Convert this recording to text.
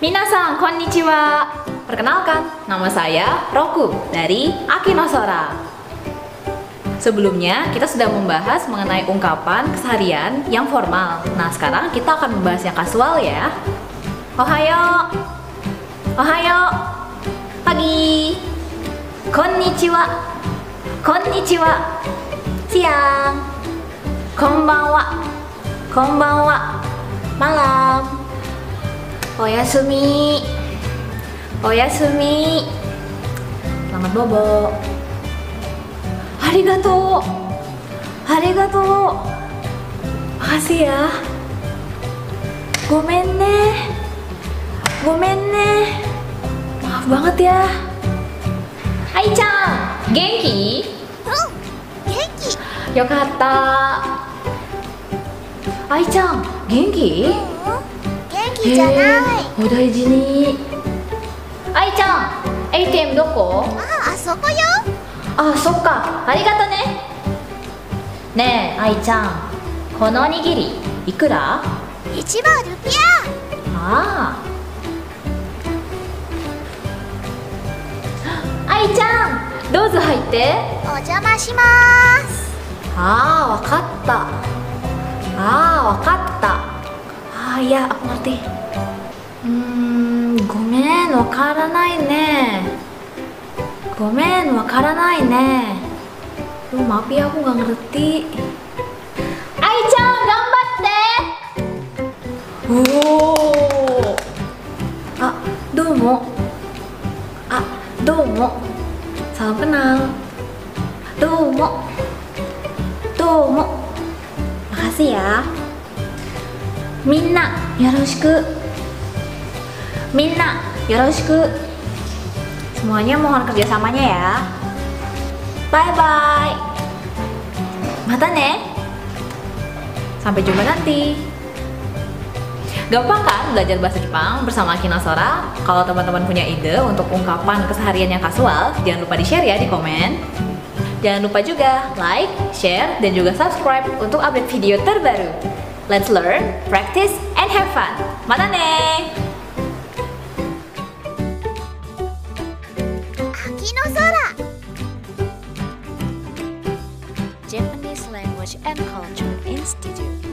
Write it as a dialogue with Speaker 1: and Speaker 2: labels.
Speaker 1: Minasan, konnichiwa. Perkenalkan, nama saya Roku dari Akinosora. Sebelumnya, kita sudah membahas mengenai ungkapan keseharian yang formal. Nah, sekarang kita akan membahas yang kasual ya. Ohayo. Ohayo. Pagi. Konnichiwa. Konnichiwa. Siang. Konbanwa. Konbanwa. Malam. おやすみ。おやすみ。ママボボ。ありがとう。
Speaker 2: ありがとう。ごめん
Speaker 1: ね。ごめんね。マフアイちゃん
Speaker 2: 元気？元気。
Speaker 1: よかった。アイちゃん元気、
Speaker 2: 気じゃない
Speaker 1: お大事に。愛ちゃん、ATM どこ？
Speaker 2: ああそこよ
Speaker 1: あ、そっか。ありがとね。ねえ、愛ちゃん、このおにぎり、いくら
Speaker 2: ？1万ルピ
Speaker 1: ああ。愛ちゃん、どうぞ入って。
Speaker 2: アお邪魔します
Speaker 1: ああ、わかった。ああ、わかった。ああ、いや、aku ngerti. Hmm, ごめん、わからないね。ごめん、わからないね。Duh, maaf ya, aku nggak ngerti. Ai-chan, gambatte! Oh. Ah, domo. Ah, domo. Salam kenal. Domo. Domo. Makasih ya. Minna, yoroshiku. Minna, yoroshiku. Semuanya mohon kerjasamanya ya. Bye bye. Mata ne. Sampai jumpa nanti. Gampang kan belajar bahasa Jepang bersama Akina Sora? Kalau teman-teman punya ide untuk ungkapan keseharian yang kasual, jangan lupa di-share ya di komen. Jangan lupa juga like, share, dan juga subscribe untuk update video terbaru. Let's learn, practice, and have fun. Mata! Japanese Language and Culture Institute